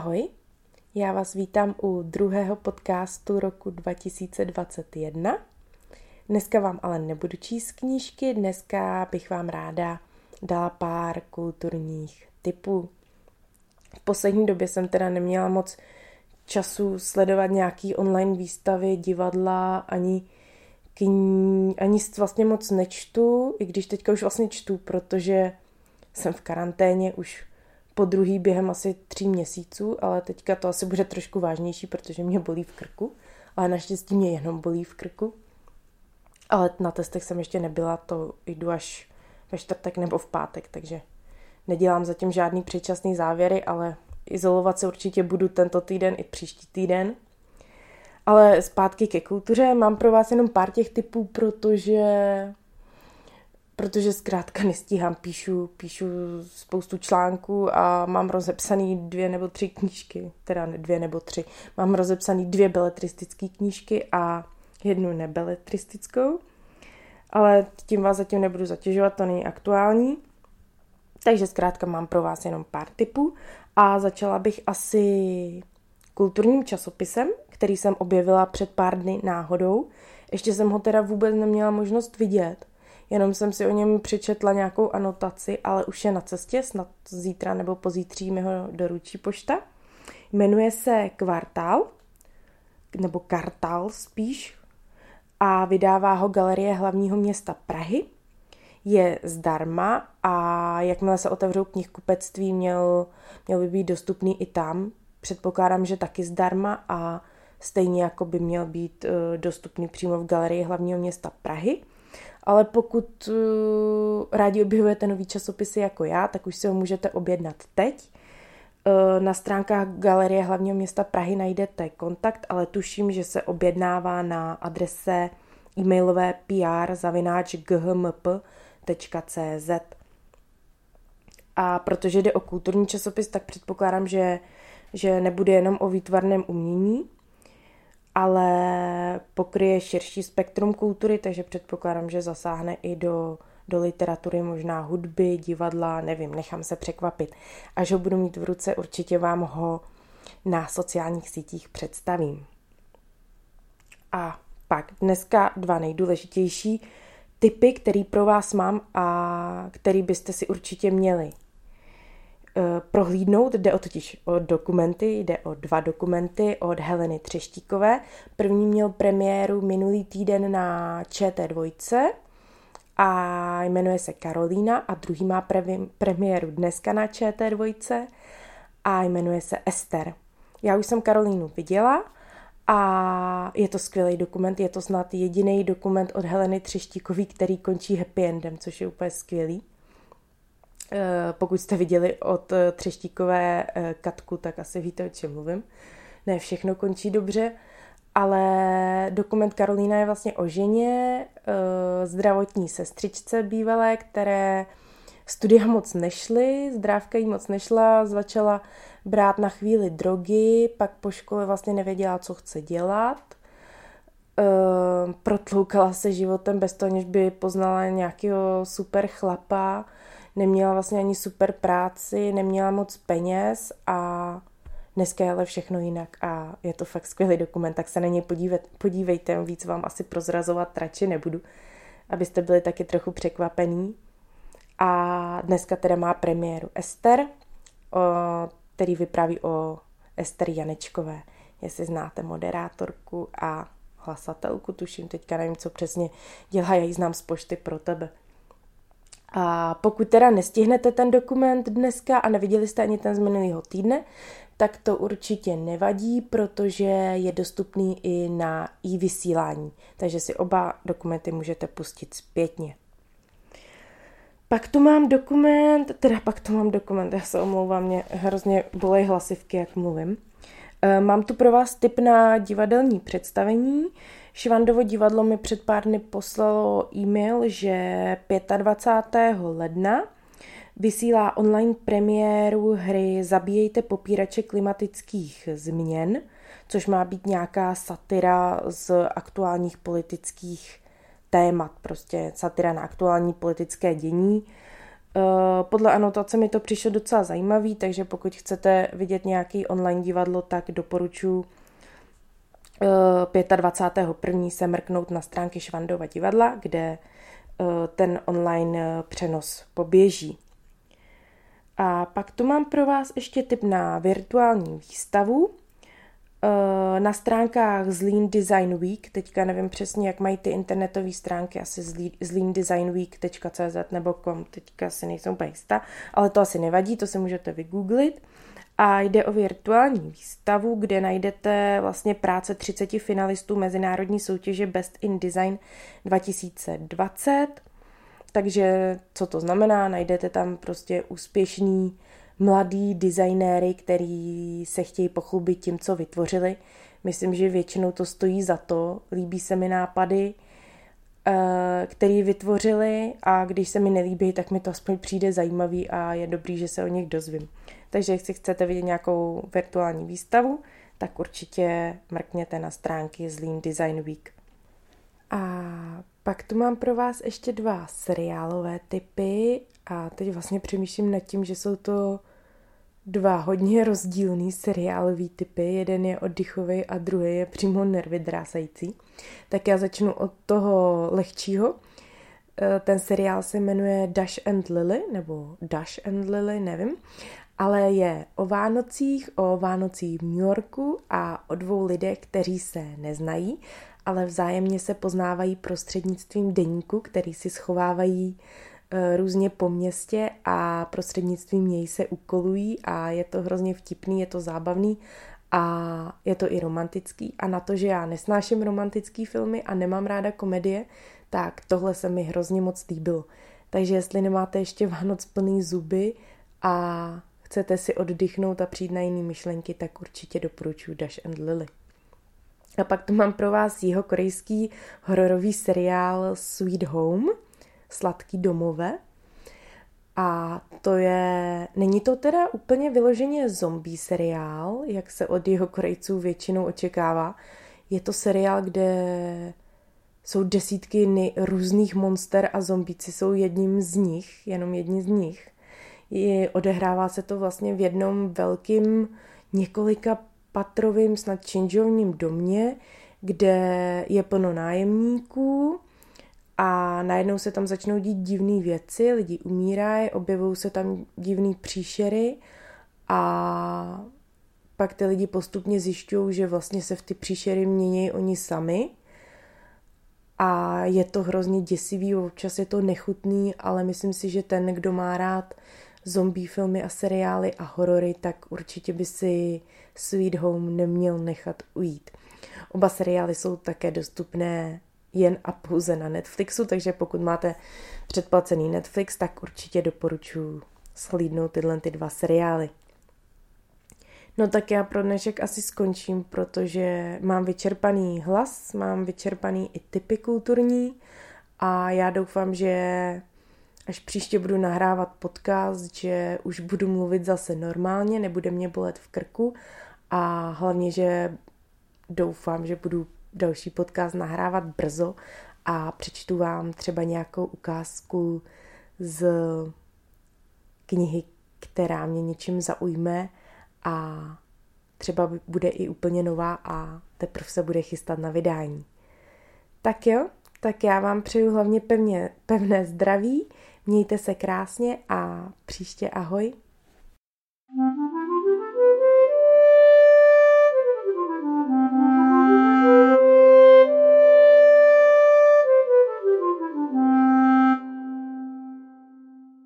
Ahoj, já vás vítám u druhého podcastu roku 2021. Dneska vám ale nebudu číst knížky, dneska bych vám ráda dala pár kulturních typů. V poslední době jsem teda neměla moc času sledovat nějaký online výstavy, divadla, ani kní, ani vlastně moc nečtu, i když teďka už vlastně čtu, protože jsem v karanténě už po druhý během asi tří měsíců, ale teďka to asi bude trošku vážnější, protože mě bolí v krku, ale naštěstí mě jenom bolí v krku. Ale na testech jsem ještě nebyla, to jdu až ve čtvrtek nebo v pátek, takže nedělám zatím žádný předčasný závěry, ale izolovat se určitě budu tento týden i příští týden. Ale zpátky ke kultuře, mám pro vás jenom pár těch typů, protože protože zkrátka nestíhám, píšu, píšu spoustu článků a mám rozepsaný dvě nebo tři knížky, teda dvě nebo tři, mám rozepsaný dvě beletristické knížky a jednu nebeletristickou, ale tím vás zatím nebudu zatěžovat, to není aktuální. Takže zkrátka mám pro vás jenom pár tipů a začala bych asi kulturním časopisem, který jsem objevila před pár dny náhodou. Ještě jsem ho teda vůbec neměla možnost vidět, jenom jsem si o něm přečetla nějakou anotaci, ale už je na cestě, snad zítra nebo pozítří mi ho doručí pošta. Jmenuje se Kvartál, nebo Kartál spíš, a vydává ho Galerie hlavního města Prahy. Je zdarma a jakmile se otevřou knihkupectví, měl, měl by být dostupný i tam. Předpokládám, že taky zdarma a stejně jako by měl být eh, dostupný přímo v Galerii hlavního města Prahy ale pokud uh, rádi objevujete nový časopisy jako já, tak už si ho můžete objednat teď. Uh, na stránkách Galerie hlavního města Prahy najdete kontakt, ale tuším, že se objednává na adrese e-mailové pr zavináč ghmp.cz. A protože jde o kulturní časopis, tak předpokládám, že, že nebude jenom o výtvarném umění, ale pokryje širší spektrum kultury, takže předpokládám, že zasáhne i do, do literatury, možná hudby, divadla, nevím, nechám se překvapit. Až ho budu mít v ruce, určitě vám ho na sociálních sítích představím. A pak dneska dva nejdůležitější typy, který pro vás mám a který byste si určitě měli prohlídnout. Jde o totiž o dokumenty, jde o dva dokumenty od Heleny Třeštíkové. První měl premiéru minulý týden na ČT2 a jmenuje se Karolína a druhý má pre- premiéru dneska na ČT2 a jmenuje se Ester. Já už jsem Karolínu viděla a je to skvělý dokument, je to snad jediný dokument od Heleny Třeštíkové, který končí happy endem, což je úplně skvělý. Eh, pokud jste viděli od eh, Třeštíkové eh, Katku, tak asi víte, o čem mluvím. Ne všechno končí dobře, ale dokument Karolína je vlastně o ženě, zdravotní sestřičce bývalé, které studia moc nešly, zdrávka jí moc nešla, začala brát na chvíli drogy, pak po škole vlastně nevěděla, co chce dělat. Protloukala se životem bez toho, než by poznala nějakého super chlapa neměla vlastně ani super práci, neměla moc peněz a dneska je ale všechno jinak a je to fakt skvělý dokument, tak se na něj podívejte, podívejte, víc vám asi prozrazovat radši nebudu, abyste byli taky trochu překvapení. A dneska teda má premiéru Ester, o, který vypráví o Ester Janečkové, jestli znáte moderátorku a hlasatelku, tuším teďka nevím, co přesně dělá, já ji znám z pošty pro tebe. A pokud teda nestihnete ten dokument dneska a neviděli jste ani ten z minulého týdne, tak to určitě nevadí, protože je dostupný i na e-vysílání. Takže si oba dokumenty můžete pustit zpětně. Pak tu mám dokument, teda pak tu mám dokument, já se omlouvám, mě hrozně bolej hlasivky, jak mluvím. E, mám tu pro vás tip na divadelní představení. Švandovo divadlo mi před pár dny poslalo e-mail, že 25. ledna vysílá online premiéru hry Zabíjejte popírače klimatických změn, což má být nějaká satira z aktuálních politických témat, prostě satira na aktuální politické dění. podle anotace mi to přišlo docela zajímavý, takže pokud chcete vidět nějaký online divadlo, tak doporučuji 25.1. se mrknout na stránky Švandova divadla, kde ten online přenos poběží. A pak tu mám pro vás ještě tip na virtuální výstavu. Eh, na stránkách Zlín Design Week, teďka nevím přesně, jak mají ty internetové stránky, asi zleendesignweek.cz nebo com, teďka si nejsem úplně jistá, ale to asi nevadí, to si můžete vygooglit. A jde o virtuální výstavu, kde najdete vlastně práce 30 finalistů mezinárodní soutěže Best in Design 2020. Takže co to znamená? Najdete tam prostě úspěšný mladý designéry, který se chtějí pochlubit tím, co vytvořili. Myslím, že většinou to stojí za to. Líbí se mi nápady, který vytvořili a když se mi nelíbí, tak mi to aspoň přijde zajímavý a je dobrý, že se o nich dozvím. Takže jestli chcete vidět nějakou virtuální výstavu, tak určitě mrkněte na stránky z Lean Design Week. A pak tu mám pro vás ještě dva seriálové typy a teď vlastně přemýšlím nad tím, že jsou to dva hodně rozdílný seriálový typy. Jeden je oddychový a druhý je přímo nervy drásající. Tak já začnu od toho lehčího. E, ten seriál se jmenuje Dash and Lily, nebo Dash and Lily, nevím. Ale je o Vánocích, o Vánocích v New Yorku a o dvou lidech, kteří se neznají, ale vzájemně se poznávají prostřednictvím deníku, který si schovávají různě po městě a prostřednictvím něj se ukolují a je to hrozně vtipný, je to zábavný a je to i romantický. A na to, že já nesnáším romantický filmy a nemám ráda komedie, tak tohle se mi hrozně moc líbilo. Takže jestli nemáte ještě Vánoc plný zuby a chcete si oddychnout a přijít na jiné myšlenky, tak určitě doporučuji Dash and Lily. A pak tu mám pro vás jeho korejský hororový seriál Sweet Home – Sladký domové. A to je, není to teda úplně vyloženě zombie seriál, jak se od jeho Korejců většinou očekává. Je to seriál, kde jsou desítky různých monster a zombíci jsou jedním z nich, jenom jedni z nich. Je, odehrává se to vlastně v jednom velkým několika patrovým, snad činžovním domě, kde je plno nájemníků a najednou se tam začnou dít divné věci, lidi umírají, objevují se tam divné příšery a pak ty lidi postupně zjišťují, že vlastně se v ty příšery mění oni sami a je to hrozně děsivý, občas je to nechutný, ale myslím si, že ten, kdo má rád zombie filmy a seriály a horory, tak určitě by si Sweet Home neměl nechat ujít. Oba seriály jsou také dostupné jen a pouze na Netflixu, takže pokud máte předplacený Netflix, tak určitě doporučuji slídnout tyhle ty dva seriály. No tak já pro dnešek asi skončím, protože mám vyčerpaný hlas, mám vyčerpaný i typy kulturní a já doufám, že až příště budu nahrávat podcast, že už budu mluvit zase normálně, nebude mě bolet v krku a hlavně, že doufám, že budu další podcast nahrávat brzo a přečtu vám třeba nějakou ukázku z knihy, která mě něčím zaujme a třeba bude i úplně nová a teprve se bude chystat na vydání. Tak jo, tak já vám přeju hlavně pevně, pevné zdraví, mějte se krásně a příště ahoj.